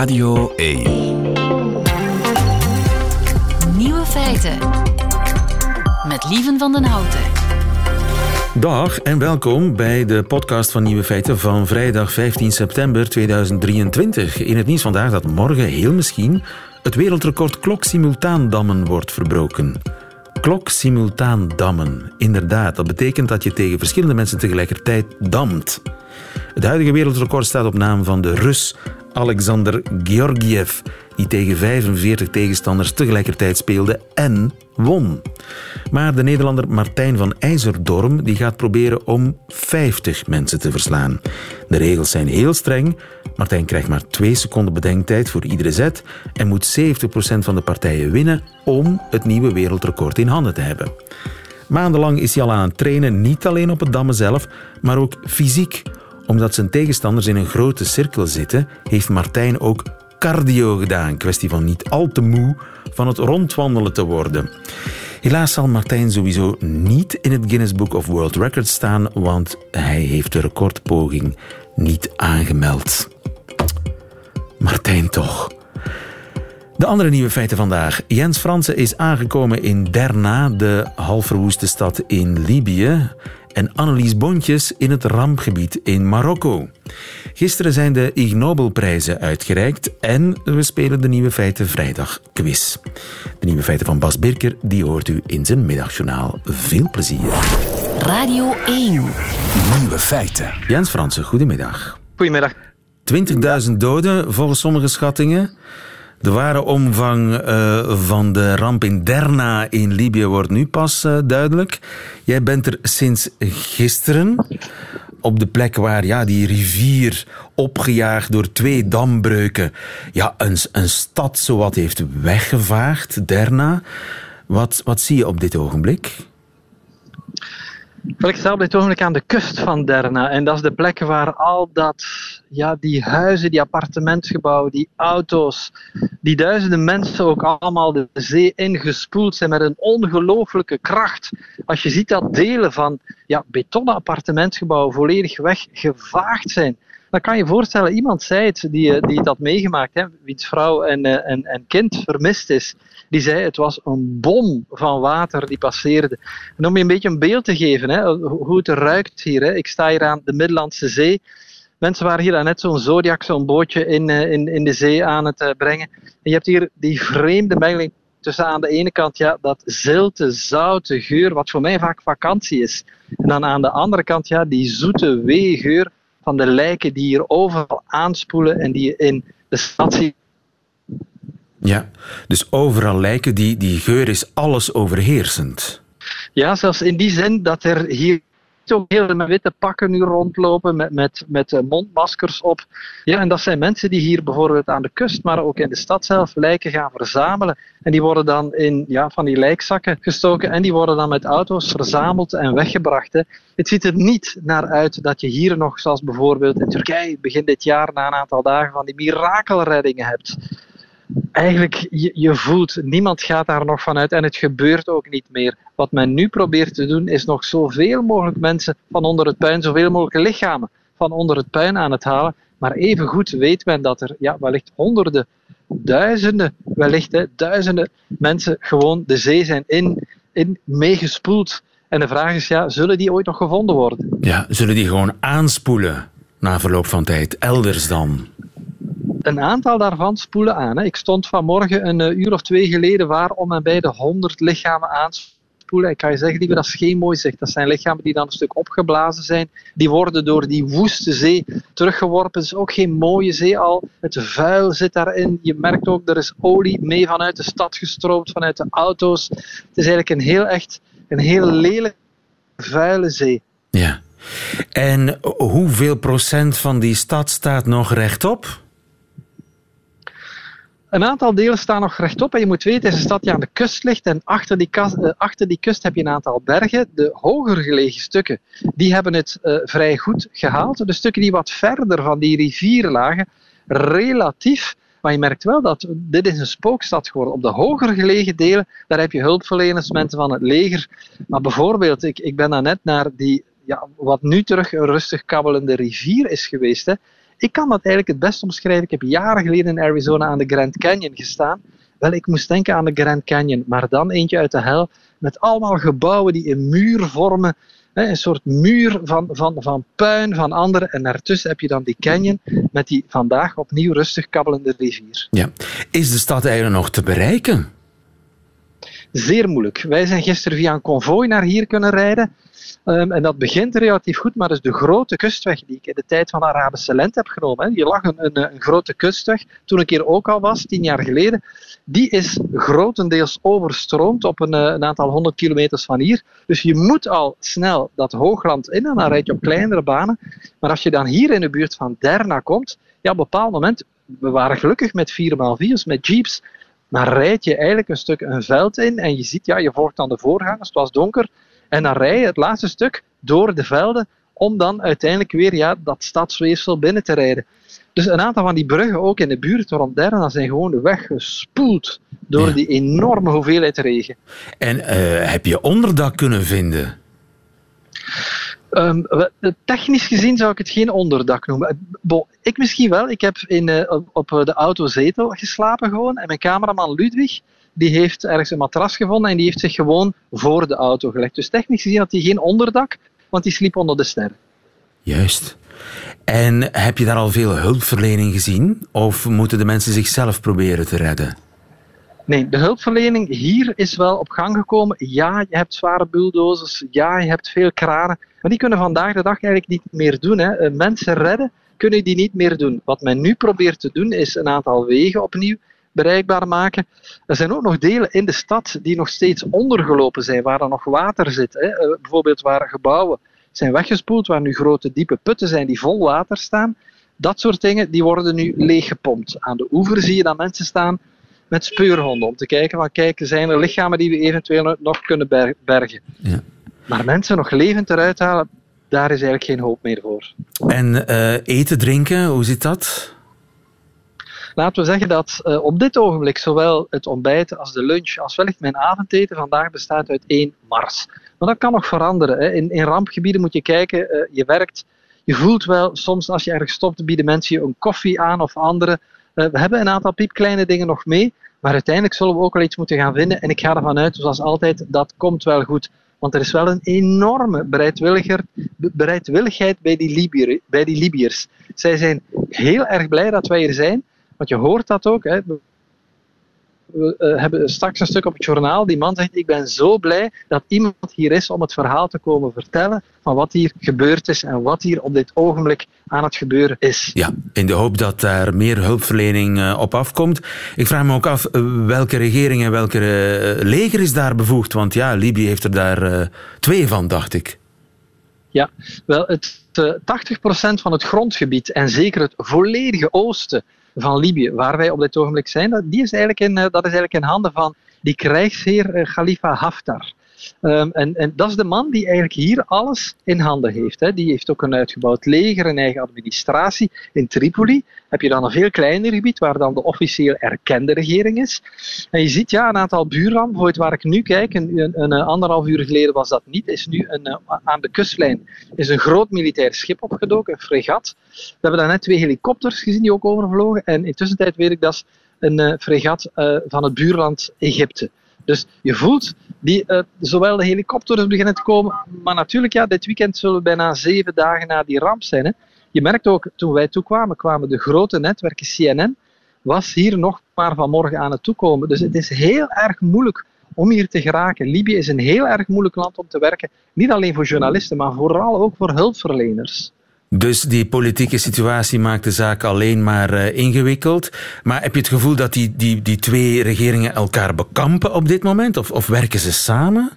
Radio 1. Nieuwe feiten. Met Lieven van den Houten. Dag en welkom bij de podcast van Nieuwe Feiten van vrijdag 15 september 2023. In het nieuws vandaag dat morgen heel misschien het wereldrecord klok simultaan dammen wordt verbroken. Klok simultaan dammen. Inderdaad, dat betekent dat je tegen verschillende mensen tegelijkertijd damt. Het huidige wereldrecord staat op naam van de Rus Alexander Georgiev, die tegen 45 tegenstanders tegelijkertijd speelde en won. Maar de Nederlander Martijn van IJzerdorm die gaat proberen om 50 mensen te verslaan. De regels zijn heel streng. Martijn krijgt maar 2 seconden bedenktijd voor iedere zet en moet 70% van de partijen winnen om het nieuwe wereldrecord in handen te hebben. Maandenlang is hij al aan het trainen, niet alleen op het dammen zelf, maar ook fysiek omdat zijn tegenstanders in een grote cirkel zitten, heeft Martijn ook cardio gedaan. Kwestie van niet al te moe van het rondwandelen te worden. Helaas zal Martijn sowieso niet in het Guinness Book of World Records staan, want hij heeft de recordpoging niet aangemeld. Martijn toch. De andere nieuwe feiten vandaag. Jens Fransen is aangekomen in Derna, de halfverwoeste stad in Libië en Annelies Bontjes in het rampgebied in Marokko. Gisteren zijn de Ig Nobelprijzen uitgereikt en we spelen de Nieuwe Feiten Vrijdag quiz. De Nieuwe Feiten van Bas Birker die hoort u in zijn middagjournaal. Veel plezier. Radio 1. Nieuwe feiten. Jens Fransen, goedemiddag. Goedemiddag. 20.000 doden volgens sommige schattingen. De ware omvang uh, van de ramp in Derna in Libië wordt nu pas uh, duidelijk. Jij bent er sinds gisteren op de plek waar ja, die rivier opgejaagd door twee dambreuken ja, een, een stad zowat heeft weggevaagd, Derna. Wat, wat zie je op dit ogenblik? Ik sta op dit ogenblik aan de kust van Derna. En dat is de plek waar al dat, ja, die huizen, die appartementsgebouwen, die auto's, die duizenden mensen ook allemaal de zee ingespoeld zijn met een ongelooflijke kracht. Als je ziet dat delen van ja, betonnen appartementsgebouwen volledig weggevaagd zijn. Dan kan je voorstellen, iemand zei het, die, die het had meegemaakt, hè, wiens vrouw en, eh, en, en kind vermist is die zei het was een bom van water die passeerde. En om je een beetje een beeld te geven, hè, hoe het ruikt hier. Hè. Ik sta hier aan de Middellandse Zee. Mensen waren hier net zo'n Zodiac, zo'n bootje in, eh, in, in de zee aan het eh, brengen. En je hebt hier die vreemde mengeling tussen aan de ene kant ja, dat zilte, zoute geur, wat voor mij vaak vakantie is. En dan aan de andere kant ja, die zoete weegeur van de lijken die hier overal aanspoelen en die je in de stad ziet ja, dus overal lijken, die, die geur is alles overheersend. Ja, zelfs in die zin dat er hier ook heel witte pakken nu rondlopen, met, met, met eh, mondmaskers op. Ja, en dat zijn mensen die hier bijvoorbeeld aan de kust, maar ook in de stad zelf, lijken gaan verzamelen. En die worden dan in ja, van die lijkzakken gestoken en die worden dan met auto's verzameld en weggebracht. Het ziet er niet naar uit dat je hier nog, zoals bijvoorbeeld in Turkije, begin dit jaar, na een aantal dagen, van die mirakelreddingen hebt eigenlijk, je, je voelt, niemand gaat daar nog vanuit en het gebeurt ook niet meer. Wat men nu probeert te doen, is nog zoveel mogelijk mensen van onder het puin, zoveel mogelijk lichamen van onder het puin aan het halen. Maar evengoed weet men dat er ja, wellicht honderden, duizenden, wellicht hè, duizenden mensen gewoon de zee zijn in, in meegespoeld. En de vraag is, ja, zullen die ooit nog gevonden worden? Ja, zullen die gewoon aanspoelen na verloop van tijd, elders dan? Een aantal daarvan spoelen aan. Hè. Ik stond vanmorgen een eh, uur of twee geleden waar om en bij de 100 lichamen aanspoelen. Ik kan je zeggen, dat is geen mooi zicht. Dat zijn lichamen die dan een stuk opgeblazen zijn. Die worden door die woeste zee teruggeworpen. Het is ook geen mooie zee al. Het vuil zit daarin. Je merkt ook, er is olie mee vanuit de stad gestroomd, vanuit de auto's. Het is eigenlijk een heel echt, een heel lelijk, vuile zee. Ja. En hoeveel procent van die stad staat nog rechtop? Een aantal delen staan nog rechtop. En je moet weten, het is een stad die aan de kust ligt. En achter die, uh, achter die kust heb je een aantal bergen. De hoger gelegen stukken, die hebben het uh, vrij goed gehaald. De stukken die wat verder van die rivieren lagen, relatief. Maar je merkt wel dat dit is een spookstad geworden. Op de hoger gelegen delen, daar heb je hulpverleners, mensen van het leger. Maar bijvoorbeeld, ik, ik ben daar net naar die, ja, wat nu terug een rustig kabbelende rivier is geweest. Hè ik kan dat eigenlijk het best omschrijven. Ik heb jaren geleden in Arizona aan de Grand Canyon gestaan. Wel, ik moest denken aan de Grand Canyon, maar dan eentje uit de hel, met allemaal gebouwen die een muur vormen, een soort muur van, van, van puin van anderen. En daartussen heb je dan die canyon met die vandaag opnieuw rustig kabbelende rivier. Ja. Is de stad eigenlijk nog te bereiken? Zeer moeilijk. Wij zijn gisteren via een konvooi naar hier kunnen rijden. Um, en dat begint relatief goed, maar dus de grote kustweg die ik in de tijd van de Arabische lente heb genomen, hè, die lag een, een, een, grote kustweg, toen ik hier ook al was, tien jaar geleden, die is grotendeels overstroomd op een, een aantal honderd kilometers van hier. Dus je moet al snel dat hoogland in en dan rijd je op kleinere banen. Maar als je dan hier in de buurt van Derna komt, ja, op een bepaald moment, we waren gelukkig met 4x4's, met jeeps, maar rijd je eigenlijk een stuk een veld in en je ziet, ja, je volgt dan de voorgangers, het was donker, en dan rij je het laatste stuk door de velden om dan uiteindelijk weer ja, dat stadsweefsel binnen te rijden. Dus een aantal van die bruggen, ook in de buurt rond Derna, zijn gewoon weggespoeld door die enorme hoeveelheid regen. En uh, heb je onderdak kunnen vinden? Um, technisch gezien zou ik het geen onderdak noemen. Bon, ik misschien wel. Ik heb in, uh, op de autozetel geslapen gewoon. En mijn cameraman Ludwig, die heeft ergens een matras gevonden en die heeft zich gewoon voor de auto gelegd. Dus technisch gezien had hij geen onderdak, want die sliep onder de ster. Juist. En heb je daar al veel hulpverlening gezien? Of moeten de mensen zichzelf proberen te redden? Nee, de hulpverlening hier is wel op gang gekomen. Ja, je hebt zware bulldozers. Ja, je hebt veel kranen. Maar die kunnen vandaag de dag eigenlijk niet meer doen. Hè. Eh, mensen redden kunnen die niet meer doen. Wat men nu probeert te doen, is een aantal wegen opnieuw bereikbaar maken. Er zijn ook nog delen in de stad die nog steeds ondergelopen zijn, waar er nog water zit. Hè. Eh, bijvoorbeeld waar gebouwen zijn weggespoeld, waar nu grote diepe putten zijn die vol water staan. Dat soort dingen die worden nu leeggepompt. Aan de oever zie je dan mensen staan met speurhonden om te kijken van kijk, zijn er lichamen die we eventueel nog kunnen bergen. Ja. Maar mensen nog levend eruit halen, daar is eigenlijk geen hoop meer voor. En uh, eten, drinken, hoe zit dat? Laten we zeggen dat uh, op dit ogenblik zowel het ontbijt als de lunch als wellicht mijn avondeten vandaag bestaat uit één mars. Maar dat kan nog veranderen. Hè. In, in rampgebieden moet je kijken, uh, je werkt, je voelt wel, soms als je ergens stopt, bieden mensen je een koffie aan of andere. We hebben een aantal piepkleine dingen nog mee, maar uiteindelijk zullen we ook wel iets moeten gaan vinden. En ik ga ervan uit, zoals altijd, dat komt wel goed. Want er is wel een enorme bereidwilligheid bij die, Libiërs. Zij zijn heel erg blij dat wij hier zijn. Want je hoort dat ook. Hè. We uh, hebben straks een stuk op het journaal. Die man zegt: Ik ben zo blij dat iemand hier is om het verhaal te komen vertellen van wat hier gebeurd is en wat hier op dit ogenblik aan het gebeuren is. Ja, in de hoop dat daar meer hulpverlening uh, op afkomt. Ik vraag me ook af uh, welke regering en welke leger is daar bevoegd? Want ja, Libië heeft er daar twee van, dacht ik. Ja, wel, het, 80% van het grondgebied en zeker het volledige oosten van Libië, waar wij op dit ogenblik zijn, die is eigenlijk in, eh, dat is eigenlijk in handen van die krijgsheer eh, Khalifa Haftar. Um, en, en, dat is de man die eigenlijk hier alles in handen heeft. Hè. Die heeft ook een uitgebouwd leger, een eigen administratie. In Tripoli heb je dan een veel kleiner gebied waar dan de officieel erkende regering is. En je ziet ja, een aantal buurlanden, bijvoorbeeld waar ik nu kijk, een, een, een, anderhalf uur geleden was dat niet, is nu een, eh, aan de kustlijn is een groot militair schip opgedoken, een fregat. We hebben daar net twee helikopters gezien die ook overvlogen. En intussen weet ik dat is een uh, fregat van het buurland Egypte. Dus je voelt die, uh, zowel de helikopters beginnen te komen, maar natuurlijk, ja, dit weekend zullen we bijna zeven dagen na die ramp zijn. Hè. Je merkt ook, toen wij toekwamen, kwamen de grote netwerken CNN, was hier nog maar vanmorgen aan het toekomen. Dus het is heel erg moeilijk om hier te geraken. Libië is een heel erg moeilijk land om te werken. Niet alleen voor journalisten, maar vooral ook voor hulpverleners. Dus die politieke situatie maakt de zaak alleen maar uh, ingewikkeld. Maar heb je het gevoel dat die, die, die twee regeringen elkaar bekampen op dit moment? Of, of werken ze samen?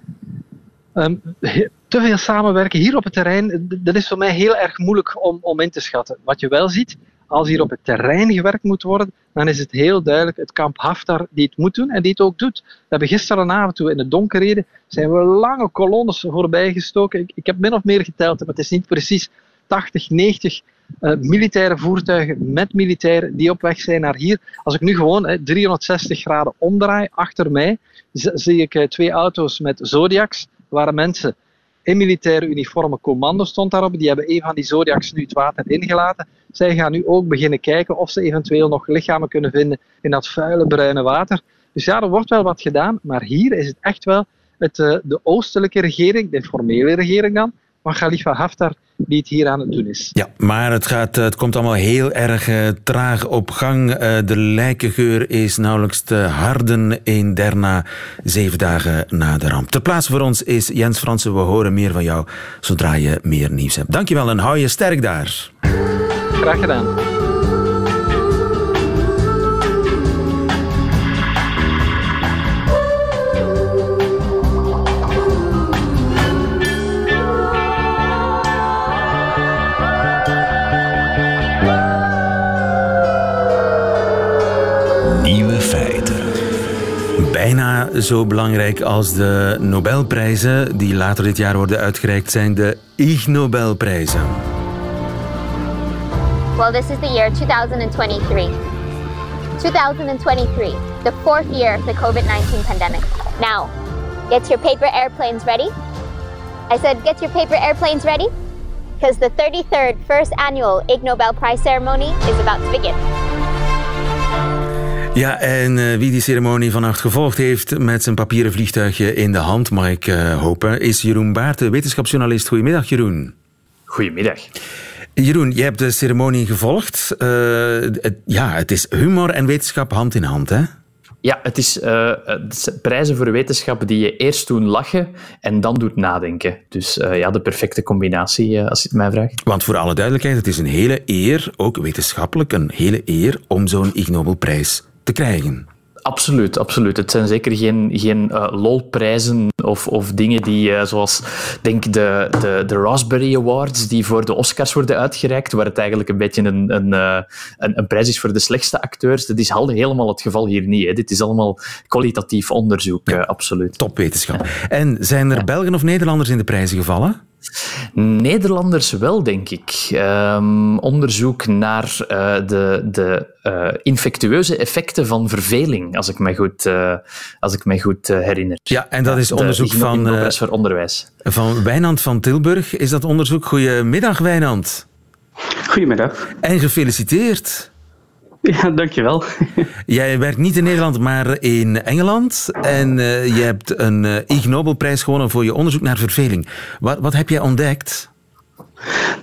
Um, te veel samenwerken hier op het terrein, dat is voor mij heel erg moeilijk om, om in te schatten. Wat je wel ziet, als hier op het terrein gewerkt moet worden, dan is het heel duidelijk het kamp Haftar die het moet doen en die het ook doet. We hebben gisteravond, toen we in het donker reden, zijn we lange kolonnes voorbij gestoken. Ik, ik heb min of meer geteld, maar het is niet precies 80, 90 uh, militaire voertuigen met militairen die op weg zijn naar hier. Als ik nu gewoon uh, 360 graden omdraai, achter mij zie ik uh, twee auto's met Zodiacs, waar mensen in militaire uniforme commando stond daarop. Die hebben een van die Zodiacs nu het water ingelaten. Zij gaan nu ook beginnen kijken of ze eventueel nog lichamen kunnen vinden in dat vuile bruine water. Dus ja, er wordt wel wat gedaan, maar hier is het echt wel het, uh, de oostelijke regering, de formele regering dan, van Khalifa Haftar die het hier aan het doen is. Ja, maar het, gaat, het komt allemaal heel erg uh, traag op gang. Uh, de lijkengeur is nauwelijks te harden in Derna, zeven dagen na de ramp. Ter plaatse voor ons is Jens Fransen. We horen meer van jou zodra je meer nieuws hebt. Dankjewel en hou je sterk daar. Graag gedaan. Bijna zo belangrijk als de Nobelprijzen die later dit jaar worden uitgereikt zijn de Ig Nobelprijzen. Well, this is the year 2023. 2023, the fourth year of the COVID-19 pandemic. Now, get your paper airplanes ready. I said, get your paper airplanes ready, because the 33rd first annual Ig Nobel Prize ceremony is about to begin. Ja, en uh, wie die ceremonie vannacht gevolgd heeft met zijn papieren vliegtuigje in de hand, mag ik uh, hopen, is Jeroen Baarten, wetenschapsjournalist. Goedemiddag, Jeroen. Goedemiddag. Jeroen, je hebt de ceremonie gevolgd. Uh, het, ja, het is humor en wetenschap hand in hand, hè? Ja, het is uh, prijzen voor wetenschap die je eerst doen lachen en dan doet nadenken. Dus uh, ja, de perfecte combinatie, als je het mij vraagt. Want voor alle duidelijkheid, het is een hele eer, ook wetenschappelijk een hele eer, om zo'n Ig Nobelprijs te krijgen. Absoluut, absoluut. Het zijn zeker geen, geen uh, lolprijzen of, of dingen die, uh, zoals denk de, de, de Raspberry Awards, die voor de Oscars worden uitgereikt, waar het eigenlijk een beetje een, een, uh, een, een, prijs is voor de slechtste acteurs. Dat is helemaal het geval hier niet. Hè. Dit is allemaal kwalitatief onderzoek, ja, absoluut. Topwetenschap. En zijn er. Belgen of Nederlanders in de prijzen gevallen? Nederlanders wel, denk ik. Um, onderzoek naar uh, de, de uh, infectueuze effecten van verveling, als ik me goed, uh, als ik me goed herinner. Ja, en dat is onderzoek van... voor onderwijs. Van Wijnand van Tilburg is dat onderzoek. Goedemiddag, Wijnand. Goedemiddag. En gefeliciteerd. Ja, dankjewel. Jij werkt niet in Nederland, maar in Engeland. En uh, je hebt een uh, Ig Nobelprijs gewonnen voor je onderzoek naar verveling. Wat, wat heb jij ontdekt?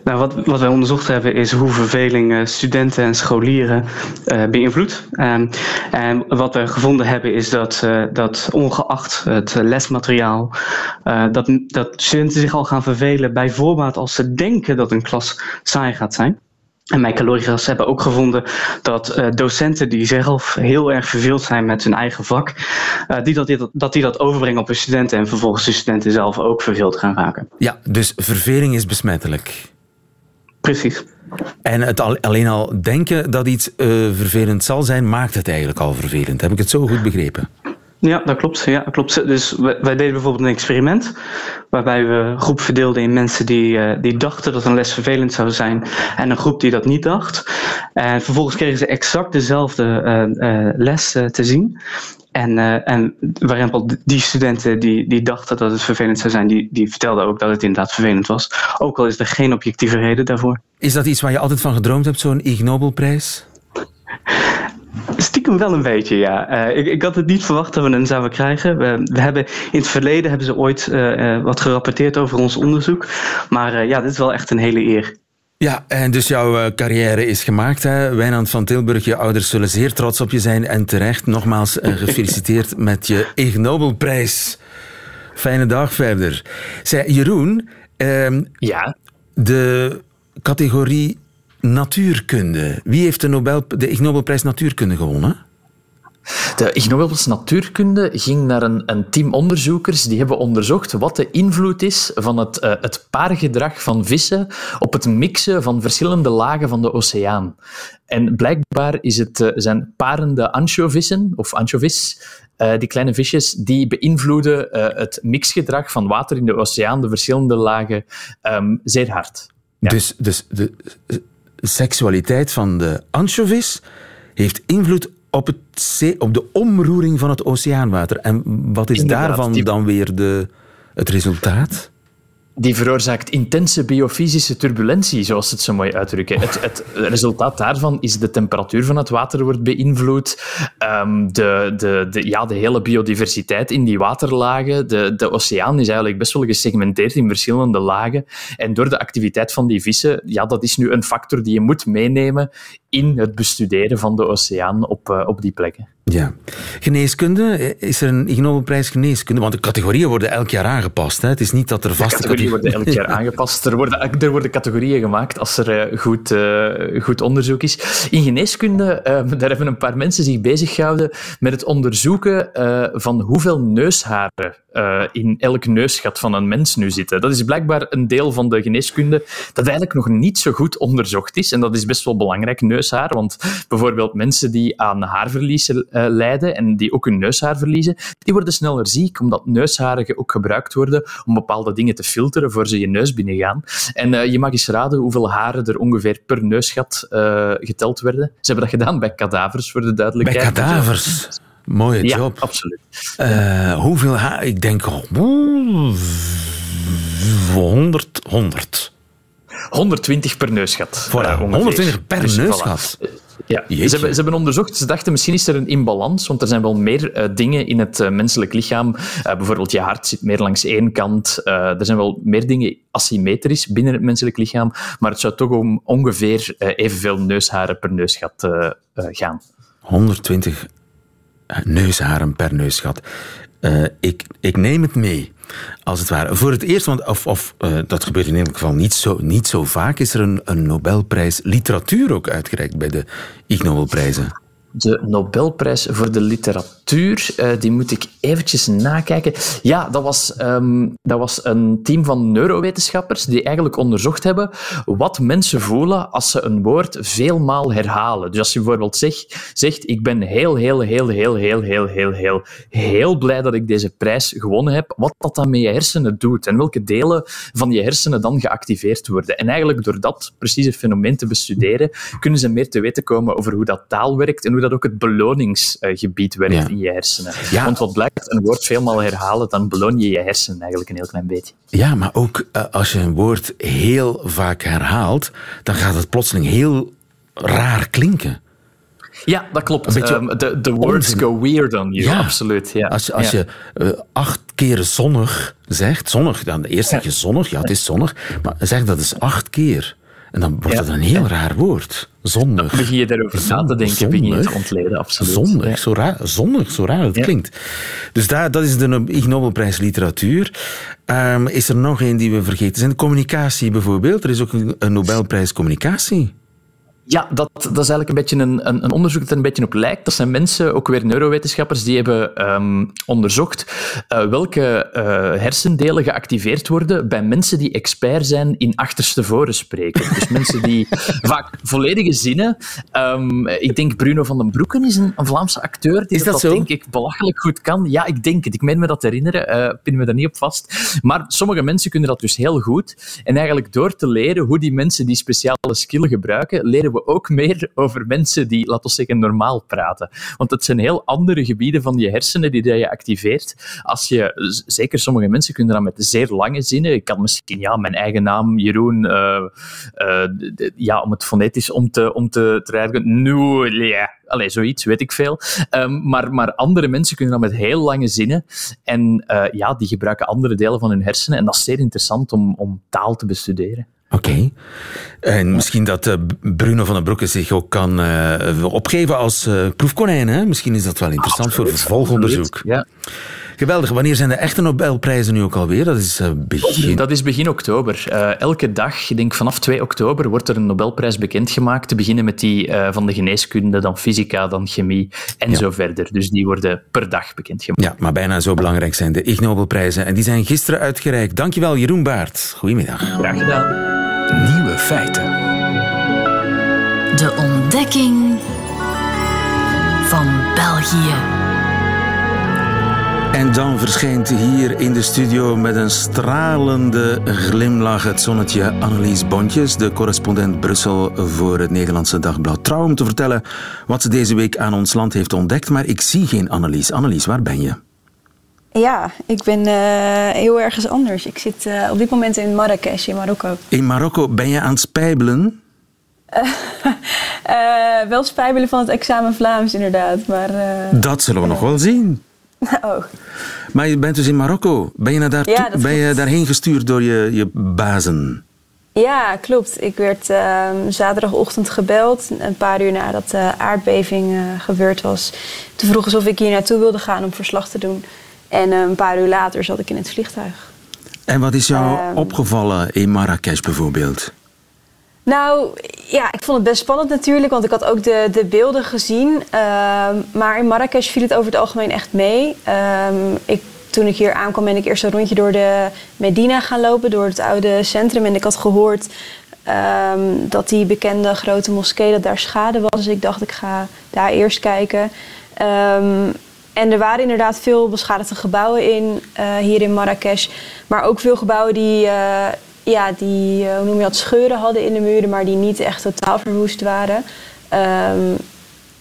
Nou, wat, wat wij onderzocht hebben is hoe verveling uh, studenten en scholieren beïnvloedt. Um, en wat we gevonden hebben is dat, dat ongeacht het lesmateriaal, dat, dat studenten zich al gaan vervelen bij voorbaat als ze denken dat een klas saai gaat zijn. En mijn collega's hebben ook gevonden dat uh, docenten die zelf heel erg verveeld zijn met hun eigen vak, uh, die dat, dat die dat overbrengen op hun studenten en vervolgens de studenten zelf ook verveeld gaan raken. Ja, dus verveling is besmettelijk. Precies. En het al, alleen al denken dat iets uh, vervelend zal zijn, maakt het eigenlijk al vervelend. Heb ik het zo goed begrepen? Ja, dat klopt. Ja, dat klopt. Dus wij, deden bijvoorbeeld een experiment waarbij we een groep verdeelden in mensen die, uh, die dachten dat een les vervelend zou zijn en een groep die dat niet dacht. En vervolgens kregen ze exact dezelfde uh, uh, les te zien. En, en waarin die studenten die, die dachten dat het vervelend zou zijn, die, die vertelden ook dat het inderdaad vervelend was. Ook al is er geen objectieve reden daarvoor. Is dat iets waar je altijd van gedroomd hebt, zo'n Ig Nobelprijs? Stiekem wel een beetje, ja. Uh, ik, ik, had het niet verwacht dat we hem zouden krijgen. We, we hebben, in het verleden hebben ze ooit uh, uh, wat gerapporteerd over ons onderzoek. Maar ja, dit is wel echt een hele eer. Ja, en dus jouw carrière is gemaakt. Hè? Wijnand van Tilburg, je ouders zullen zeer trots op je zijn. En terecht, nogmaals gefeliciteerd met je Ig Nobelprijs. Fijne dag verder. Zij, Jeroen, ehm, ja? de categorie natuurkunde. Wie heeft de, Nobel, de Ig Nobelprijs natuurkunde gewonnen? De Ig Nobelprijs natuurkunde ging naar een, een, team onderzoekers die hebben onderzocht wat de invloed is van het, uh, het paargedrag van vissen op het mixen van verschillende lagen van de oceaan. En blijkbaar is het, uh, zijn parende anchovissen, of anchovies, uh, die kleine visjes, die beïnvloeden het mixgedrag van water in de oceaan, de verschillende lagen, um, zeer hard. Ja. Dus, dus de, seksualiteit van de anchovies heeft invloed op, het zee, op de omroering van het oceaanwater. En wat is Inderdaad, daarvan die- dan weer de, het resultaat? Die veroorzaakt intense biofysische turbulentie, zoals ze het zo mooi uitdrukken. Het, het resultaat daarvan is de temperatuur van het water wordt beïnvloed, um, de, de, de, ja, de hele biodiversiteit in die waterlagen. De, de oceaan is eigenlijk best wel gesegmenteerd in verschillende lagen. En door de activiteit van die vissen, ja, dat is nu een factor die je moet meenemen in het bestuderen van de oceaan op, uh, op die plekken. Ja. Geneeskunde, is er een Ig Nobelprijs geneeskunde? Want de categorieën worden elk jaar aangepast. Hè? Het is niet dat er vaste categorieën worden elk jaar aangepast. Er worden, er worden categorieën gemaakt als er uh, goed, uh, goed onderzoek is. In geneeskunde, daar hebben een paar mensen zich bezig gehouden met het onderzoeken van hoeveel neusharen in elk neusgat van een mens nu zitten. Dat is blijkbaar een deel van de geneeskunde dat eigenlijk nog niet zo goed onderzocht is. En dat is best wel belangrijk, neushaar. Want bijvoorbeeld mensen die aan haarverliezen uh, lijden en die ook hun neushaar verliezen, die worden sneller ziek, omdat neusharen ook gebruikt worden om bepaalde dingen te filteren voor ze je neus binnengaan. En uh, je mag eens raden hoeveel haren er ongeveer per neusgat uh, geteld werden. Ze hebben dat gedaan bij kadavers, voor de duidelijkheid. Bij kadavers? Mooie job. Ja, absoluut. hoeveel haar? Ik denk oh, 100. 100. 120 per neusgat. Voilà, 120 per dus, neusgat. Voilà. Ja, ze hebben, ze hebben, onderzocht, ze dachten misschien is er een imbalans, want er zijn wel meer uh, dingen in het uh, menselijk lichaam. Uh, bijvoorbeeld je hart zit meer langs één kant. er zijn wel meer dingen asymmetrisch binnen het menselijk lichaam, maar het zou toch om ongeveer evenveel neusharen per neusgat gaan. 120 neusharen per neusgat. Ik, ik neem het mee als het ware. Voor het eerst, want of, of uh, dat gebeurt in elk geval niet zo, niet zo vaak, is er een, een Nobelprijs literatuur ook uitgereikt bij de Ig Nobelprijzen de Nobelprijs voor de literatuur. Uh, die moet ik eventjes nakijken. Ja, dat was, um, dat was een team van neurowetenschappers die eigenlijk onderzocht hebben wat mensen voelen als ze een woord veelmaal herhalen. Dus als je bijvoorbeeld zegt, zegt ik ben heel, heel, heel, heel, heel, heel, heel, heel, heel blij dat ik deze prijs gewonnen heb, wat dat dan met je hersenen doet en welke delen van je hersenen dan geactiveerd worden. En eigenlijk door dat precieze fenomeen te bestuderen, kunnen ze meer te weten komen over hoe dat taal werkt en hoe dat ook het beloningsgebied werkt in je hersenen. Want wat blijkt, een woord veelmaal herhalen, dan beloon je je hersenen eigenlijk een heel klein beetje. Ja, maar ook uh, als je een woord heel vaak herhaalt, dan gaat het plotseling heel raar klinken. Ja, dat klopt. Um, de, de words go weird on you, ja. absoluut. Ja. Als, als je uh, acht keer zonnig zegt, zonnig, dan eerst zeg je zonnig, ja, het is zonnig, maar zeg dat is acht keer. En dan wordt het een heel raar woord. Zonnig. Dan begin je daarover na te denken, begin je te ontleden, absoluut. Zonnig, ja. zo, raar, zonnig zo raar het ja. klinkt. Dus daar, dat is de Ig Nobelprijs literatuur. Um, is er nog één die we vergeten zijn? Communicatie bijvoorbeeld. Er is ook een Nobelprijs communicatie. Ja, dat, dat is eigenlijk een beetje een, een, een, onderzoek dat er een beetje op lijkt. Dat zijn mensen, ook weer neurowetenschappers, die hebben um, onderzocht uh, welke uh, hersendelen geactiveerd worden bij mensen die expert zijn in achterste voren spreken. Dus mensen die vaak volledige zinnen... Um, ik denk Bruno van den Broeken is een, een Vlaamse acteur die is dat, denk ik belachelijk goed kan. Ja, ik denk het. Ik meen me dat te herinneren. Uh, pin me daar niet op vast. Maar sommige mensen kunnen dat dus heel goed. En eigenlijk door te leren hoe die mensen die speciale skill gebruiken, leren we ook meer over mensen die, laten we zeggen, normaal praten. Want het zijn heel andere gebieden van je hersenen die je activeert. Als je, zeker sommige mensen kunnen dan met zeer lange zinnen, ik kan misschien ja, mijn eigen naam, Jeroen, uh, uh, ja, om het fonetisch om te, om te, te rijden, zoiets, weet ik veel. Um, maar, maar andere mensen kunnen dan met heel lange zinnen. En uh, ja, die gebruiken andere delen van hun hersenen. En dat is zeer interessant om, om taal te bestuderen. Oké. Okay. En misschien dat uh, Bruno van den Broeke zich ook kan uh, opgeven als uh, proefkonijn. Hè? Misschien is dat wel interessant absoluut, voor vervolgonderzoek. Ja. Geweldig. Wanneer zijn de echte Nobelprijzen nu ook alweer? Dat is uh, begin... Dat is begin oktober. Uh, elke dag, ik denk vanaf 2 oktober, wordt er een Nobelprijs bekendgemaakt. Te beginnen met die uh, van de geneeskunde, dan fysica, dan chemie en ja. zo verder. Dus die worden per dag bekendgemaakt. Ja, maar bijna zo belangrijk zijn de Ig Nobelprijzen. En die zijn gisteren uitgereikt. Dankjewel, Jeroen Baert. Goedemiddag. Graag gedaan. Nieuwe feiten. De ontdekking van België. En dan verschijnt hier in de studio met een stralende glimlach het zonnetje Annelies Bontjes, de correspondent Brussel voor het Nederlandse dagblad Trouw, om te vertellen wat ze deze week aan ons land heeft ontdekt. Maar ik zie geen Annelies. Annelies, waar ben je? Ja, ik ben uh, heel ergens anders. Ik zit uh, op dit moment in Marrakesh, in Marokko. In Marokko ben je aan het spijbelen? Uh, wel spijbelen van het examen Vlaams, inderdaad. Maar, dat zullen we nog wel zien. Oh. Maar je bent dus in Marokko. Ben je, naar daar ja, ben je daarheen gestuurd door je, je bazen? Ja, klopt. Ik werd ehm, zaterdagochtend gebeld, een paar uur nadat de aardbeving gebeurd was. Toen vroeg ze of ik hier naartoe wilde gaan om verslag te doen. En een paar uur later zat ik in het vliegtuig. En wat is jou ehm, opgevallen in Marrakesh bijvoorbeeld? Nou, ja, ik vond het best spannend natuurlijk, want ik had ook de, de beelden gezien. Ehm, maar in Marrakesh viel het over het algemeen echt mee. Ehm, ik, toen ik hier aankwam, ben ik eerst een rondje door de Medina gaan lopen, door het oude centrum. En ik had gehoord dat die bekende grote moskee, dat daar schade was. Dus ik dacht, ik ga daar eerst kijken. En er waren inderdaad veel beschadigde gebouwen in, uh, hier in Marrakesh. Maar ook veel gebouwen die, uh, ja, die uh, hoe noem je dat, scheuren hadden in de muren, maar die niet echt totaal verwoest waren. Um,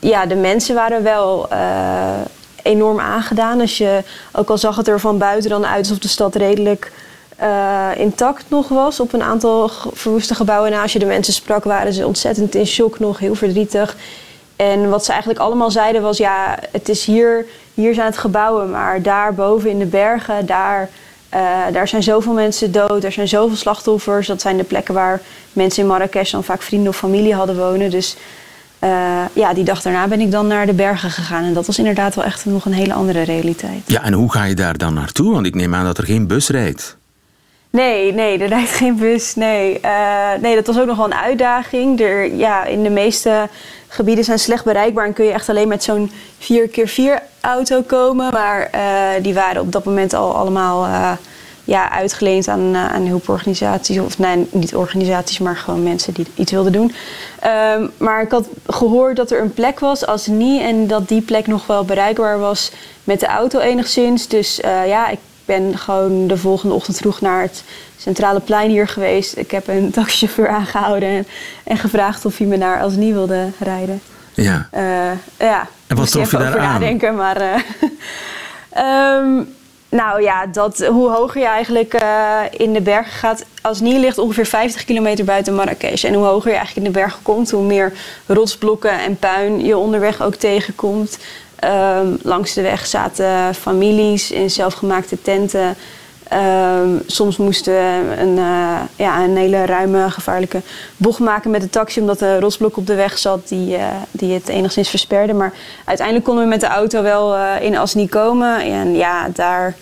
ja, de mensen waren wel enorm aangedaan. Als je, ook al zag het er van buiten dan uit alsof de stad redelijk intact nog was op een aantal verwoeste gebouwen. En als je de mensen sprak, waren ze ontzettend in shock nog, heel verdrietig. En wat ze eigenlijk allemaal zeiden was, ja, het is hier, hier zijn het gebouwen, maar daar boven in de bergen, daar, uh, daar zijn zoveel mensen dood, er zijn zoveel slachtoffers. Dat zijn de plekken waar mensen in Marrakesh dan vaak vrienden of familie hadden wonen. Dus uh, ja, die dag daarna ben ik dan naar de bergen gegaan. En dat was inderdaad wel echt nog een hele andere realiteit. Ja, en hoe ga je daar dan naartoe? Want ik neem aan dat er geen bus rijdt. Nee, nee, er rijdt geen bus. Nee, uh, nee dat was ook nog wel een uitdaging. Er, ja, in de meeste gebieden zijn slecht bereikbaar en kun je echt alleen met zo'n 4x4 auto komen. Maar uh, die waren op dat moment al allemaal uh, ja, uitgeleend aan, aan hulporganisaties. Of nee, niet organisaties, maar gewoon mensen die iets wilden doen. Um, maar ik had gehoord dat er een plek was als niet en dat die plek nog wel bereikbaar was met de auto enigszins. Dus ja, ik ben gewoon de volgende ochtend vroeg naar het centrale plein hier geweest. Ik heb een taxichauffeur aangehouden en, en gevraagd of hij me naar als niet wilde rijden. Ja. Uh, ja. En wat trof je daar aan? nadenken, maar... Uh, um, nou ja, dat, hoe hoger je eigenlijk uh, in de bergen gaat. Als Nier ligt ongeveer 50 kilometer buiten Marrakesh. En hoe hoger je eigenlijk in de bergen komt, hoe meer rotsblokken en puin je onderweg ook tegenkomt. Um, langs de weg zaten families in zelfgemaakte tenten. Um, soms moesten we een, uh, ja, een hele ruime, gevaarlijke bocht maken met de taxi, omdat er rotsblok op de weg zat die, uh, die het enigszins versperde. Maar uiteindelijk konden we met de auto wel uh, in Asni komen. En ja daar,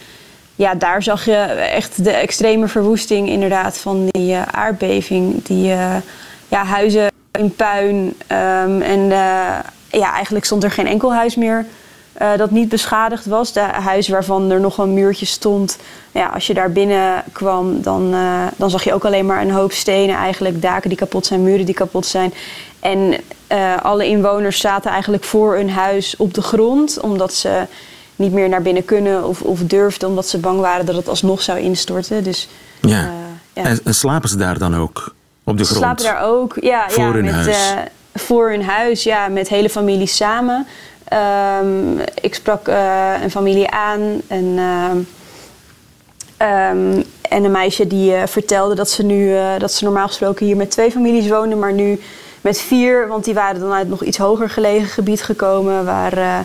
ja, daar zag je echt de extreme verwoesting inderdaad van die aardbeving. Die ja, huizen in puin. Um, en ja, eigenlijk stond er geen enkel huis meer uh, dat niet beschadigd was. De huis waarvan er nog een muurtje stond. Ja, als je daar binnenkwam, dan, uh, dan zag je ook alleen maar een hoop stenen eigenlijk. Daken die kapot zijn, muren die kapot zijn. En uh, alle inwoners zaten eigenlijk voor hun huis op de grond. Omdat ze niet meer naar binnen kunnen of, of durfden. Omdat ze bang waren dat het alsnog zou instorten. Dus, ja. ja. En, en, slapen ze daar dan ook? Op de grond? Slapen daar ook, ja. Voor ja, hun met, huis? Voor hun huis, ja. Met hele familie samen. Um, ik sprak uh, een familie aan en, uh, um, en een meisje die uh, vertelde dat ze nu dat ze normaal gesproken hier met twee families woonde, maar nu met vier, want die waren dan uit nog iets hoger gelegen gebied gekomen waar,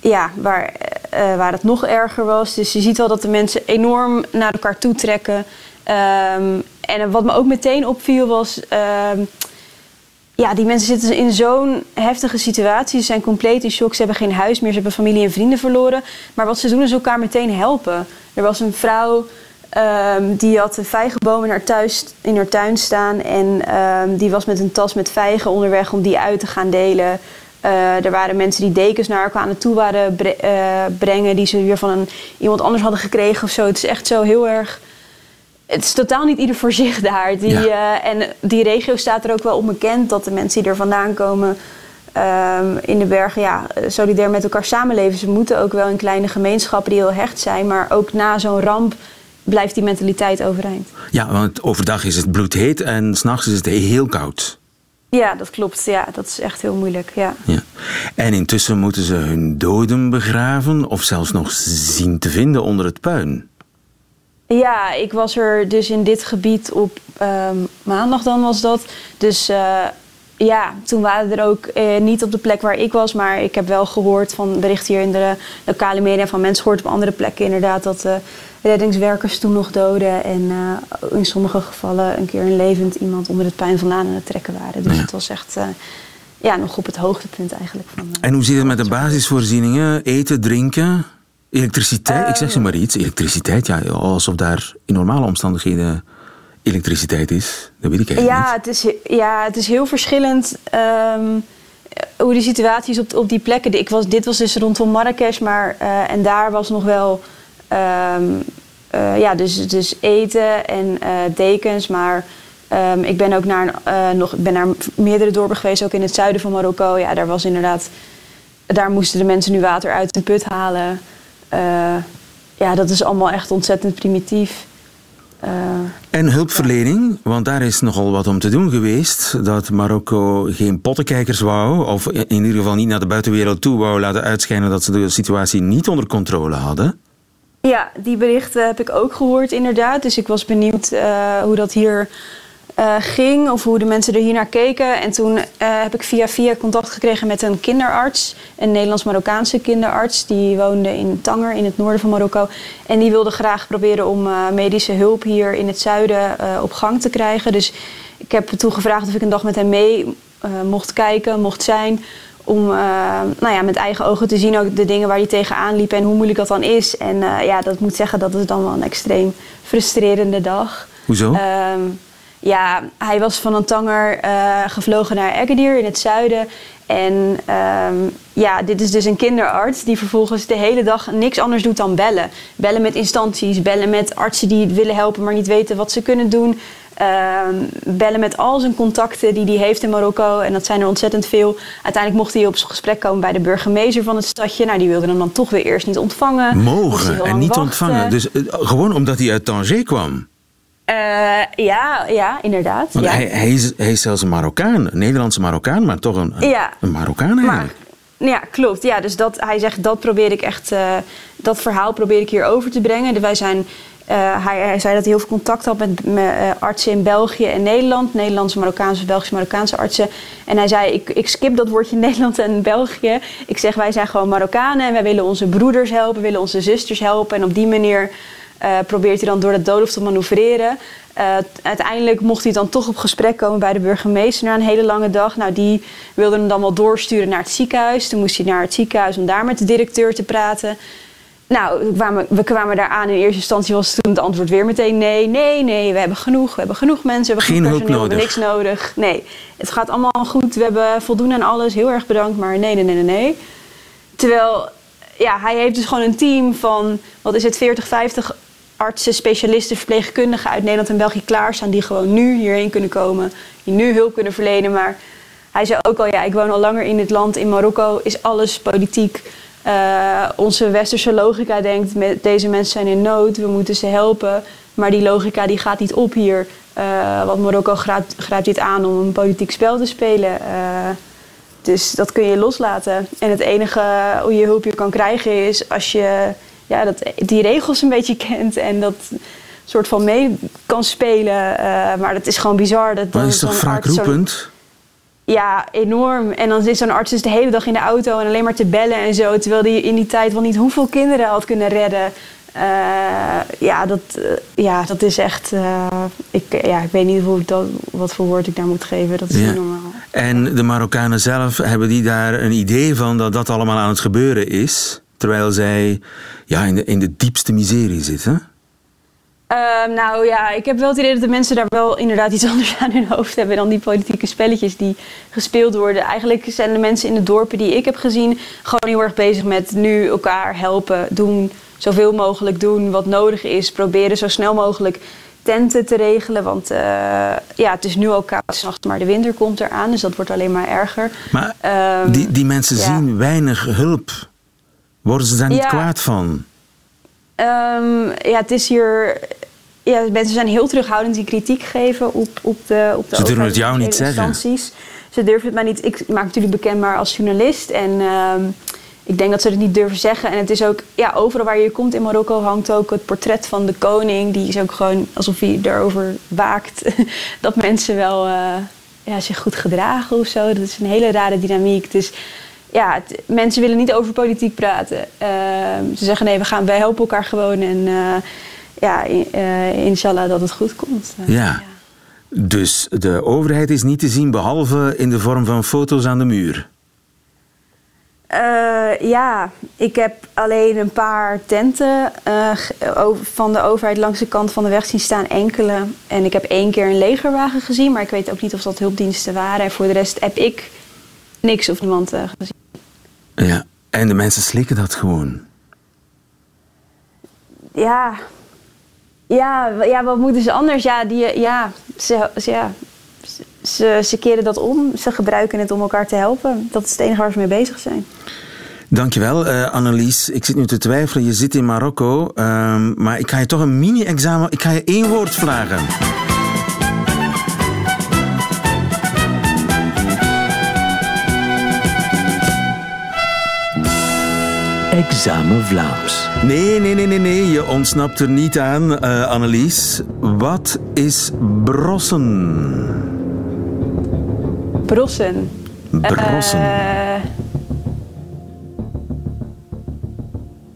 ja, waar, waar het nog erger was. Dus je ziet wel dat de mensen enorm naar elkaar toe trekken. Um, en wat me ook meteen opviel was ja, die mensen zitten in zo'n heftige situatie. Ze zijn compleet in shock. Ze hebben geen huis meer. Ze hebben familie en vrienden verloren. Maar wat ze doen is elkaar meteen helpen. Er was een vrouw um, die had een vijgenboom in haar, thuis, in haar tuin staan. En um, die was met een tas met vijgen onderweg om die uit te gaan delen. Uh, er waren mensen die dekens naar elkaar aan toe waren uh, brengen. Die ze weer van iemand anders hadden gekregen of zo. Het is echt zo heel erg het is totaal niet ieder voor zich daar. Die, ja. uh, en die regio staat er ook wel onbekend dat de mensen die er vandaan komen um, in de bergen ja, solidair met elkaar samenleven. Ze moeten ook wel in kleine gemeenschappen die heel hecht zijn, maar ook na zo'n ramp blijft die mentaliteit overeind. Ja, want overdag is het bloedheet en s'nachts is het heel koud. Ja, dat klopt. Ja, dat is echt heel moeilijk. Ja. Ja. En intussen moeten ze hun doden begraven of zelfs nog zien te vinden onder het puin. Ja, ik was er dus in dit gebied op ehm, maandag dan was dat. Dus eh, ja, toen waren er ook eh, niet op de plek waar ik was, maar ik heb wel gehoord van berichten hier in de lokale media van mensen gehoord op andere plekken inderdaad dat de reddingswerkers toen nog doden en eh, in sommige gevallen een keer een levend iemand onder het puin vandaan aan het trekken waren. Dus Ja. het was echt eh, ja, nog op het hoogtepunt eigenlijk. Van, eh, En hoe zit het met de basisvoorzieningen? Eten, drinken, elektriciteit? Ik zeg ze maar iets. Elektriciteit, ja, alsof daar in normale omstandigheden elektriciteit is. Dat weet ik eigenlijk Ja, het is, ja, het is heel verschillend ehm, hoe de situatie is op, op die plekken. Ik was, dit was dus rondom Marrakesh, maar eh, en daar was nog wel ehm, eh, ja, dus, dus eten en eh, dekens. Maar ehm, ik ben ook naar, eh, nog, ik ben naar meerdere dorpen geweest, ook in het zuiden van Marokko. Ja, daar was inderdaad, daar moesten de mensen nu water uit de put halen. Eh, ja, dat is allemaal echt ontzettend primitief. Eh, En hulpverlening, want daar is nogal wat om te doen geweest. Dat Marokko geen pottenkijkers wou, of in ieder geval niet naar de buitenwereld toe wou laten uitschijnen dat ze de situatie niet onder controle hadden. Ja, die berichten heb ik ook gehoord inderdaad. Dus ik was benieuwd eh, hoe dat hier eh, ging of hoe de mensen er hier naar keken. En toen eh, heb ik via via contact gekregen met een kinderarts, een Nederlands-Marokkaanse kinderarts. Die woonde in Tanger in het noorden van Marokko. En die wilde graag proberen om eh, medische hulp hier in het zuiden op gang te krijgen. Dus ik heb toen gevraagd of ik een dag met hem mee mocht kijken, mocht zijn. Om nou ja, met eigen ogen te zien ook de dingen waar hij tegenaan liep en hoe moeilijk dat dan is. En ja, dat moet zeggen, dat is dan wel een extreem frustrerende dag. Hoezo? Ehm, ja, hij was van een tanger eh, gevlogen naar Agadir in het zuiden. En ehm, ja, dit is dus een kinderarts die vervolgens de hele dag niks anders doet dan bellen. Bellen met instanties, bellen met artsen die willen helpen maar niet weten wat ze kunnen doen. Ehm, bellen met al zijn contacten die hij heeft in Marokko. En dat zijn er ontzettend veel. Uiteindelijk mocht hij op gesprek komen bij de burgemeester van het stadje. Nou, die wilde hem dan toch weer eerst niet ontvangen. Mogen en niet wachten. ontvangen. Dus eh, gewoon omdat hij uit Tanger kwam. Eh, ja, ja, inderdaad. Want ja. hij, hij, is, hij is zelfs een Marokkaan, een Nederlandse Marokkaan, maar toch een, een, Ja. een Marokkaan eigenlijk. Maar, ja, klopt. Ja, dus dat, hij zegt, dat probeer ik echt, eh, dat verhaal probeer ik hier over te brengen. Dus wij zijn, eh, hij, hij zei dat hij heel veel contact had met, met artsen in België en Nederland. Nederlandse, Marokkaanse, Belgische, Marokkaanse artsen. En hij zei, ik, ik skip dat woordje Nederland en België. Ik zeg, wij zijn gewoon Marokkanen en wij willen onze broeders helpen, willen onze zusters helpen. En op die manier eh, probeert hij dan door het doolhof te manoeuvreren. Eh, uiteindelijk mocht hij dan toch op gesprek komen bij de burgemeester na een hele lange dag. Nou, die wilde hem dan wel doorsturen naar het ziekenhuis. Toen moest hij naar het ziekenhuis om daar met de directeur te praten. Nou, we kwamen, we kwamen daar aan. In eerste instantie was toen het antwoord weer meteen nee, nee, nee. We hebben genoeg, we hebben genoeg mensen, we hebben Geen genoeg hulp personeel, we hebben niks nodig. Nee, het gaat allemaal goed. We hebben voldoende aan alles. Heel erg bedankt, maar nee, nee, nee, nee, nee. Terwijl, ja, hij heeft dus gewoon een team van, wat is het, 40, 50 artsen, specialisten, verpleegkundigen uit Nederland en België klaarstaan. Die gewoon nu hierheen kunnen komen, die nu hulp kunnen verlenen. Maar hij zei ook al, ja, ik woon al langer in dit land. In Marokko is alles politiek. Eh, onze westerse logica denkt, met, deze mensen zijn in nood, we moeten ze helpen. Maar die logica die gaat niet op hier. Eh, want Marokko grijpt, dit aan om een politiek spel te spelen. Eh, dus dat kun je loslaten. En het enige hoe je hulp je kan krijgen is als je ja, dat, die regels een beetje kent en dat soort van mee kan spelen. Eh, maar dat is gewoon bizar. Dat Maar is toch wraakroepend? ja, enorm. En dan zit zo'n arts dus de hele dag in de auto en alleen maar te bellen en zo. Terwijl hij in die tijd wel niet hoeveel kinderen had kunnen redden. Eh, ja, dat, eh, ja, dat is echt. ik, ja, ik weet niet hoe ik dat, wat voor woord ik daar moet geven. Dat is Ja. niet normaal. En de Marokkanen zelf, hebben die daar een idee van dat dat allemaal aan het gebeuren is? Terwijl zij ja, in, de, in de diepste miserie zitten? Ehm, nou ja, ik heb wel het idee dat de mensen daar wel inderdaad iets anders aan hun hoofd hebben dan die politieke spelletjes die gespeeld worden. Eigenlijk zijn de mensen in de dorpen die ik heb gezien gewoon heel erg bezig met nu elkaar helpen, doen, zoveel mogelijk doen wat nodig is, proberen zo snel mogelijk tenten te regelen. Want eh, ja, het is nu al koud s'nachts, maar de winter komt eraan, dus dat wordt alleen maar erger. Maar Ehm, die, die mensen ja. zien weinig hulp. Worden ze daar niet Ja. kwaad van? Ehm, ja, het is hier. Ja, mensen zijn heel terughoudend in kritiek geven op, op de op de Ze durven het jou niet zeggen. ze durven het maar niet. Ik maak natuurlijk bekend maar als journalist. En ehm, ik denk dat ze het niet durven zeggen. En het is ook, ja, overal waar je komt in Marokko hangt ook het portret van de koning. Die is ook gewoon alsof hij erover waakt dat mensen wel eh, ja, zich goed gedragen of zo. Dat is een hele rare dynamiek. Dus ja, het- mensen willen niet over politiek praten. Ehm, ze zeggen nee, we gaan, wij helpen elkaar gewoon. En eh, ja, eh, inshallah dat het goed komt. Eh, Ja. Dus de overheid is niet te zien behalve in de vorm van foto's aan de muur. Eh, ja, ik heb alleen een paar tenten eh, van de overheid langs de kant van de weg zien staan, enkele. En ik heb één keer een legerwagen gezien, maar ik weet ook niet of dat hulpdiensten waren. En voor de rest heb ik niks of niemand eh, gezien. Ja. En de mensen slikken dat gewoon. Ja, ja, ja wat moeten ze anders? Ja, die, ja, ze, ze- ja ze, ze, keren dat om. Ze gebruiken het om elkaar te helpen. Dat is het enige waar ze mee bezig zijn. Dankjewel, eh Annelies. Ik zit nu te twijfelen. Je zit in Marokko. ehm, maar ik ga je toch een mini-examen... Ik ga je één woord vragen. Examen Vlaams. Nee, nee, nee, nee, nee. Je ontsnapt er niet aan, eh, Annelies. Wat is brossen? Brossen. Brossen. Eh,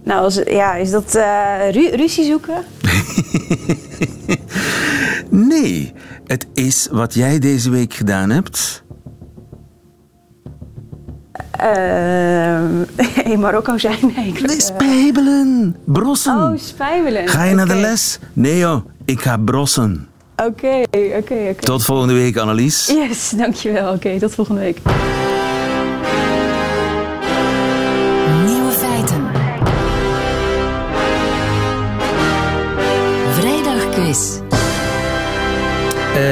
nou, als, ja, is dat eh, ru- ruzie zoeken? Nee, het is wat jij deze week gedaan hebt. Eh, in Marokko zijn eigenlijk. Nee, spijbelen. Brossen. Oh, spijbelen. Ga je naar de les? Nee joh, ik ga brossen. Oké, oké, oké. Tot volgende week, Annelies. Yes, dankjewel. Oké, tot volgende week.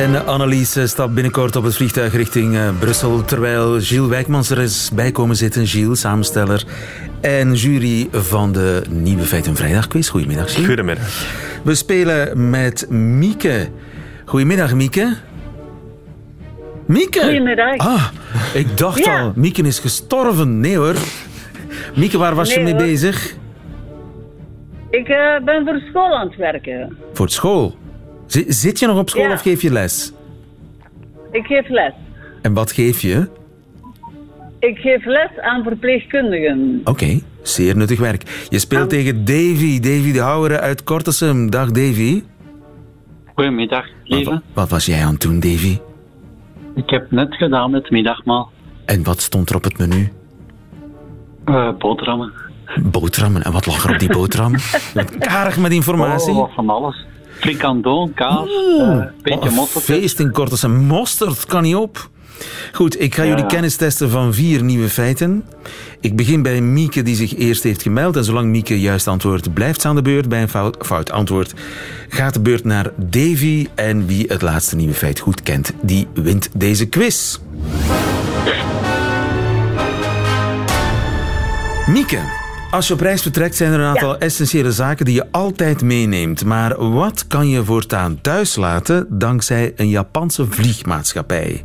En Annelies eh, stapt binnenkort op het vliegtuig richting eh, Brussel, terwijl Gilles Wijkmans er is bij komen zitten. Gilles, samensteller en jury van de Nieuwe Feiten Vrijdagquiz. Goedemiddag, Gilles. Goedemiddag. We spelen met Mieke. Goedemiddag, Mieke. Mieke! Goedemiddag. Ah, ik dacht Ja. al, Mieke is gestorven. Nee hoor. Mieke, waar was je mee hoor. bezig? Ik eh, ben voor school aan het werken. Voor school. Zi- Zit je nog op school Ja. of geef je les? Ik geef les. En wat geef je? Ik geef les aan verpleegkundigen. Oké, zeer nuttig werk. Je speelt tegen Davy, Davy de Houwere uit Kortesum. Dag Davy. Goedemiddag, lieve. Wat, wat was jij aan het doen, Davy? Ik heb net gedaan met middagmaal. En wat stond er op het menu? Eh boterhammen. Boterhammen. En wat lag er op die boterham? Karig met informatie. Oh, van alles. Frikandel, kaas, wat beetje een mosterd. feest in Kortesum. Mosterd kan niet op. Goed, ik ga Ja. jullie kennis testen van vier nieuwe feiten. Ik begin bij Mieke, die zich eerst heeft gemeld. En zolang Mieke juist antwoordt, blijft ze aan de beurt. Bij een fout, fout antwoord gaat de beurt naar Davy. En wie het laatste nieuwe feit goed kent, die wint deze quiz. Mieke, als je op reis vertrekt zijn er een aantal essentiële zaken die je altijd meeneemt. Maar wat kan je voortaan thuis laten dankzij een Japanse vliegmaatschappij?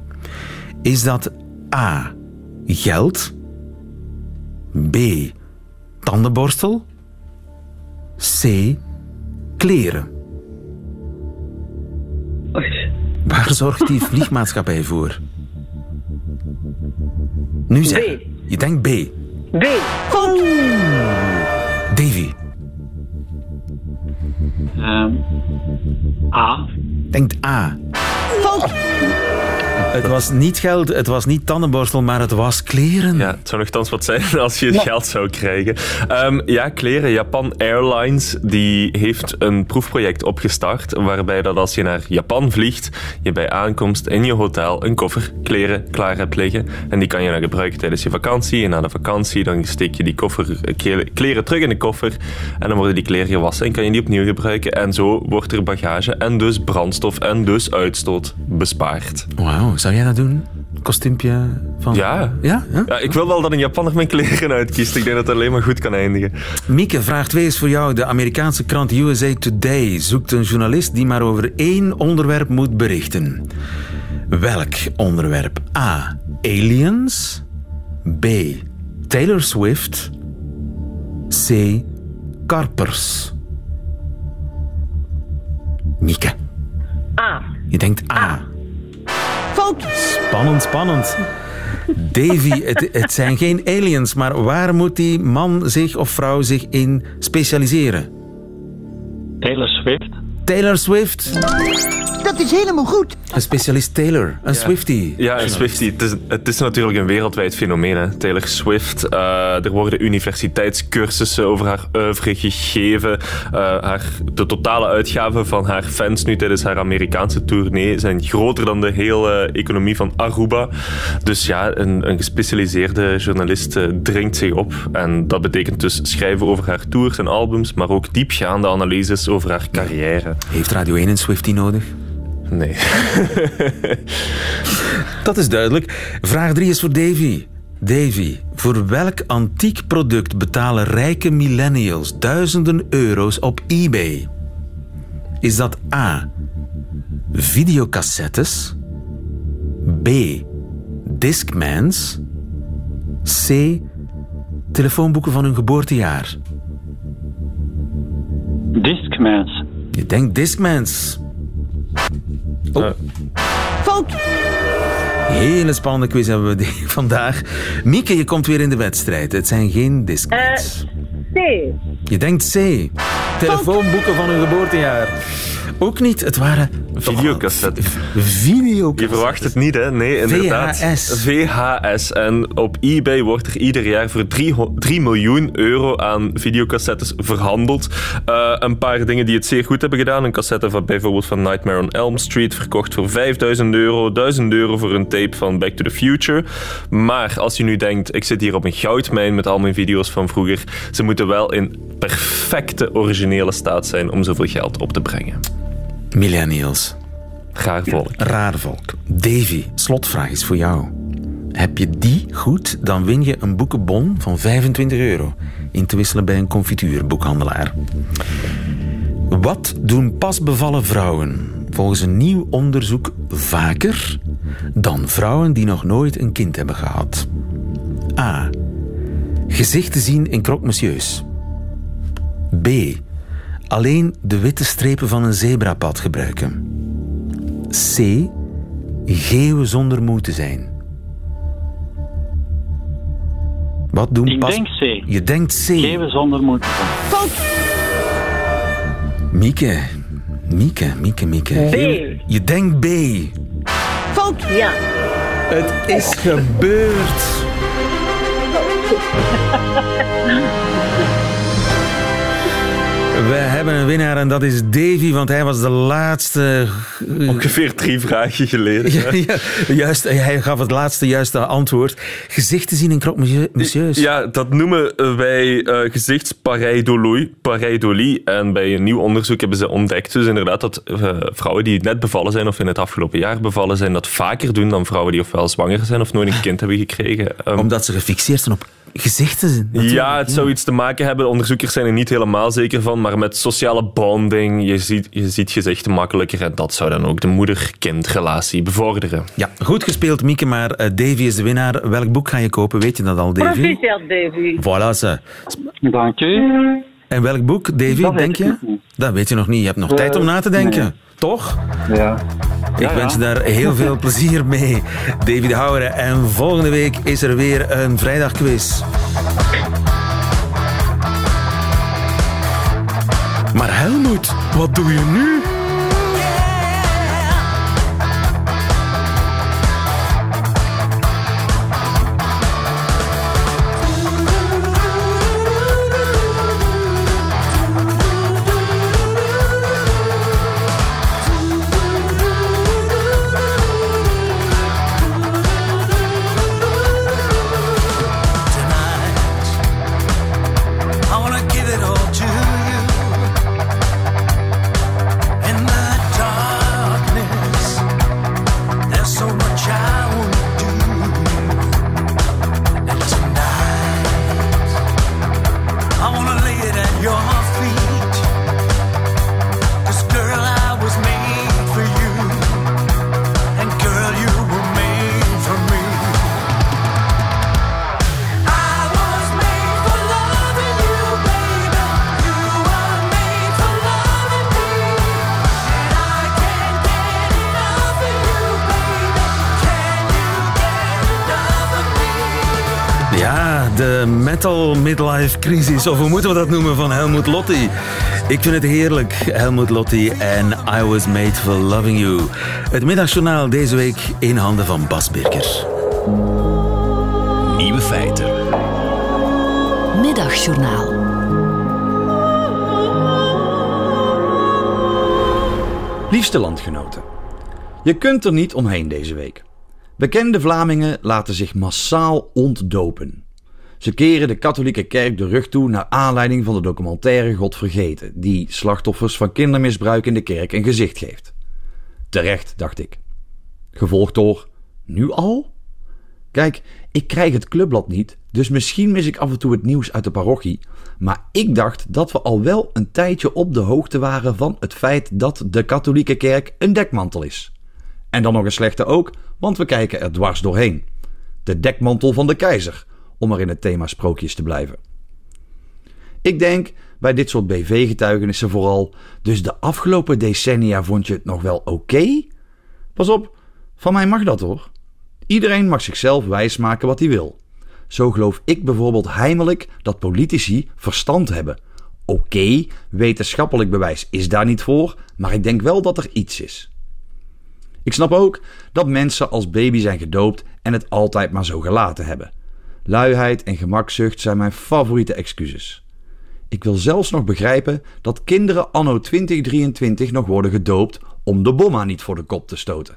Is dat A. Geld? B. Tandenborstel? C. Kleren? Waar zorgt die vliegmaatschappij voor? Nu zeg. Je denkt B. B. Davy. Ehm, A. Denkt A. Het was niet geld, het was niet tandenborstel, maar het was kleren. Ja, het zou nogthans wat zijn als je het geld zou krijgen. Ehm, ja, kleren. Japan Airlines die heeft een proefproject opgestart waarbij dat als je naar Japan vliegt, je bij aankomst in je hotel een koffer kleren klaar hebt liggen. En die kan je dan gebruiken tijdens je vakantie. En na de vakantie dan steek je die koffer, eh, kle- kleren terug in de koffer en dan worden die kleren gewassen en kan je die opnieuw gebruiken. En zo wordt er bagage en dus brandstof en dus uitstoot bespaard. Wauw, zou jij dat doen? Kostuumpje van... Ja. Ja? ja? Ja, ik wil wel dat een Japanner mijn kleren uitkiest. Ik denk dat het alleen maar goed kan eindigen. Mieke, vraag 2 is voor jou. De Amerikaanse krant USA Today zoekt een journalist die maar over één onderwerp moet berichten. Welk onderwerp? A. Aliens? B. Taylor Swift? C. Karpers? Mieke, A. je denkt A. Fout. Spannend, spannend. Davy, het, het zijn geen aliens, maar waar moet die man zich of vrouw zich in specialiseren? Taylor Swift. Taylor Swift. Dat is helemaal goed. Een specialist Taylor, een Swiftie. Ja, een Swiftie. Het is, het is natuurlijk een wereldwijd fenomeen, hè. Taylor Swift. Eh, er worden universiteitscursussen over haar oeuvre gegeven. Eh, haar, de totale uitgaven van haar fans nu tijdens haar Amerikaanse tournee zijn groter dan de hele economie van Aruba. Dus ja, een, een gespecialiseerde journalist eh, dringt zich op. En dat betekent dus schrijven over haar tours en albums, maar ook diepgaande analyses over haar carrière. Heeft Radio 1 een Swiftie nodig? Nee. Dat is duidelijk. Vraag 3 is voor Davy. Davy, voor welk antiek product betalen rijke millennials duizenden euro's op eBay? Is dat A. Videocassettes? B. Discmans? C. Telefoonboeken van hun geboortejaar? Discmans. Je denkt Discmans. Oh. Fout. Hele spannende quiz hebben we vandaag. Mieke, je komt weer in de wedstrijd. Het zijn geen Discmans. C. Je denkt C. Telefoonboeken van hun geboortejaar. Ook niet. Het waren Videocassette. video. Je verwacht het niet, hè? Nee, inderdaad. VHS. VHS. En op eBay wordt er ieder jaar voor 3, 3 miljoen euro aan videocassettes verhandeld. Eh, een paar dingen die het zeer goed hebben gedaan. Een cassette van bijvoorbeeld van Nightmare on Elm Street verkocht voor 5000 euro. 1000 euro voor een tape van Back to the Future. Maar als je nu denkt, ik zit hier op een goudmijn met al mijn video's van vroeger. Ze moeten wel in perfecte originele staat zijn om zoveel geld op te brengen. Millennials. Gaar volk. Raar volk. Davy, slotvraag is voor jou. Heb je die goed, dan win je een boekenbon van 25 euro. In te wisselen bij een confituurboekhandelaar. Wat doen pasbevallen vrouwen volgens een nieuw onderzoek vaker dan vrouwen die nog nooit een kind hebben gehad? A. Gezichten zien in croque-monsieurs. B. Alleen de witte strepen van een zebrapad gebruiken. C. Geeuwen zonder moe te zijn. Wat doen Ik pas... denk C. Je denkt C. Geven zonder moed. Mieke. Mieke, Mieke, Mieke. B. Je denkt B. Fout. Ja. Het is gebeurd. We hebben een winnaar en dat is Davy, want hij was de laatste. Ongeveer drie vragen geleden. Ja, ja, juist, hij gaf het laatste juiste antwoord. Gezichten zien in croque-monsieurs. Ja, dat noemen wij eh gezichtspareidolie. pareidolie. En bij een nieuw onderzoek hebben ze ontdekt dus inderdaad dat eh, vrouwen die net bevallen zijn of in het afgelopen jaar bevallen zijn, dat vaker doen dan vrouwen die ofwel zwanger zijn of nooit een kind hebben gekregen. Ehm, Omdat ze gefixeerd zijn op gezichten. natuurlijk. ja, het zou iets te maken hebben. De onderzoekers zijn er niet helemaal zeker van, maar met sociale bonding, je ziet, je ziet gezichten makkelijker en dat zou dan ook de moeder-kindrelatie bevorderen. Ja, goed gespeeld, Mieke, maar eh, Davy is de winnaar. Welk boek ga je kopen? Weet je dat al, Davy? Proficiat, Davy. Voilà, ze. Dank u. En welk boek, Davy, denk je? Dat weet je nog niet. Je hebt nog tijd om na te denken. nee. Toch? Ja. Ik Ja, wens je ja. daar heel veel plezier mee, David Houweren. En volgende week is er weer een vrijdagquiz. Maar Helmoet, wat doe je nu? Metal midlife crisis, of hoe moeten we dat noemen, van Helmut Lotti. Ik vind het heerlijk, Helmut Lotti en I Was Made for Loving You. Het middagjournaal deze week in handen van Bas Birker. Nieuwe feiten. Middagjournaal. Liefste landgenoten, je kunt er niet omheen deze week. Bekende Vlamingen laten zich massaal ontdopen. Ze keren de katholieke kerk de rug toe naar aanleiding van de documentaire God Vergeten, die slachtoffers van kindermisbruik in de kerk een gezicht geeft. Terecht, dacht ik. Gevolgd door: Nu al? Kijk, ik krijg het clubblad niet, dus misschien mis ik af en toe het nieuws uit de parochie. Maar ik dacht dat we al wel een tijdje op de hoogte waren van het feit dat de katholieke kerk een dekmantel is. En dan nog een slechte ook, want we kijken er dwars doorheen. De dekmantel van de keizer, om er in het thema sprookjes te blijven. Ik denk bij dit soort BV-getuigenissen vooral, dus de afgelopen decennia vond je het nog wel oké? Pas op, van mij mag dat hoor. Iedereen mag zichzelf wijsmaken wat hij wil. Zo geloof ik bijvoorbeeld heimelijk dat politici verstand hebben. Oké, wetenschappelijk bewijs is daar niet voor, maar ik denk wel dat er iets is. Ik snap ook dat mensen als baby zijn gedoopt en het altijd maar zo gelaten hebben. Luiheid en gemakzucht zijn mijn favoriete excuses. Ik wil zelfs nog begrijpen dat kinderen anno 2023 nog worden gedoopt om de bomma niet voor de kop te stoten.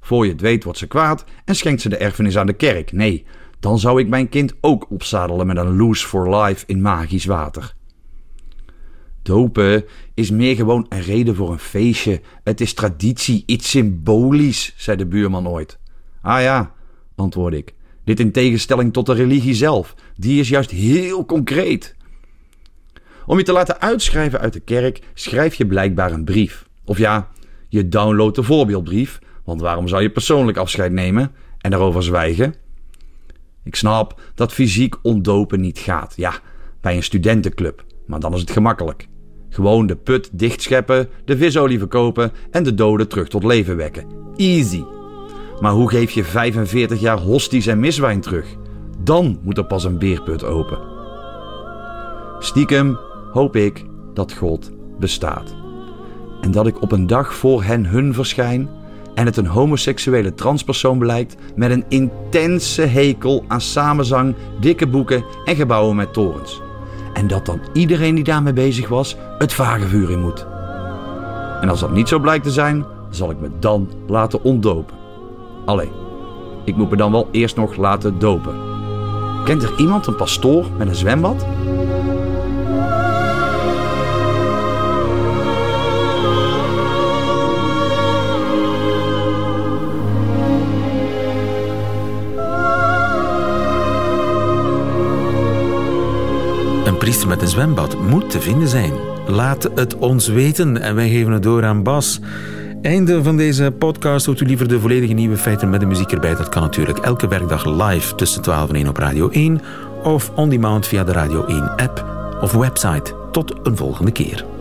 Voor je het weet wordt ze kwaad en schenkt ze de erfenis aan de kerk. Nee, dan zou ik mijn kind ook opzadelen met een loose for life in magisch water. Dopen is meer gewoon een reden voor een feestje. Het is traditie, iets symbolisch, zei de buurman ooit. Ah ja, antwoordde ik. Dit in tegenstelling tot de religie zelf. Die is juist heel concreet. Om je te laten uitschrijven uit de kerk schrijf je blijkbaar een brief. Of ja, je downloadt de voorbeeldbrief. Want waarom zou je persoonlijk afscheid nemen en daarover zwijgen? Ik snap dat fysiek ontdopen niet gaat. Ja, bij een studentenclub. Maar dan is het gemakkelijk. Gewoon de put dichtscheppen, de visolie verkopen en de doden terug tot leven wekken. Easy. Maar hoe geef je 45 jaar hosties en miswijn terug? Dan moet er pas een beerput open. Stiekem hoop ik dat God bestaat. En dat ik op een dag voor hen hun verschijn en het een homoseksuele transpersoon blijkt met een intense hekel aan samenzang, dikke boeken en gebouwen met torens. En dat dan iedereen die daarmee bezig was het vagevuur in moet. En als dat niet zo blijkt te zijn, zal ik me dan laten ontdopen. Alleen, ik moet me dan wel eerst nog laten dopen. Kent er iemand een pastoor met een zwembad? Een priester met een zwembad moet te vinden zijn. Laat het ons weten en wij geven het door aan Bas. Einde van deze podcast. Hoort u liever de volledige nieuwe feiten met de muziek erbij? Dat kan natuurlijk elke werkdag live tussen 12 en 1 op Radio 1 of on demand via de Radio 1 app of website. Tot een volgende keer.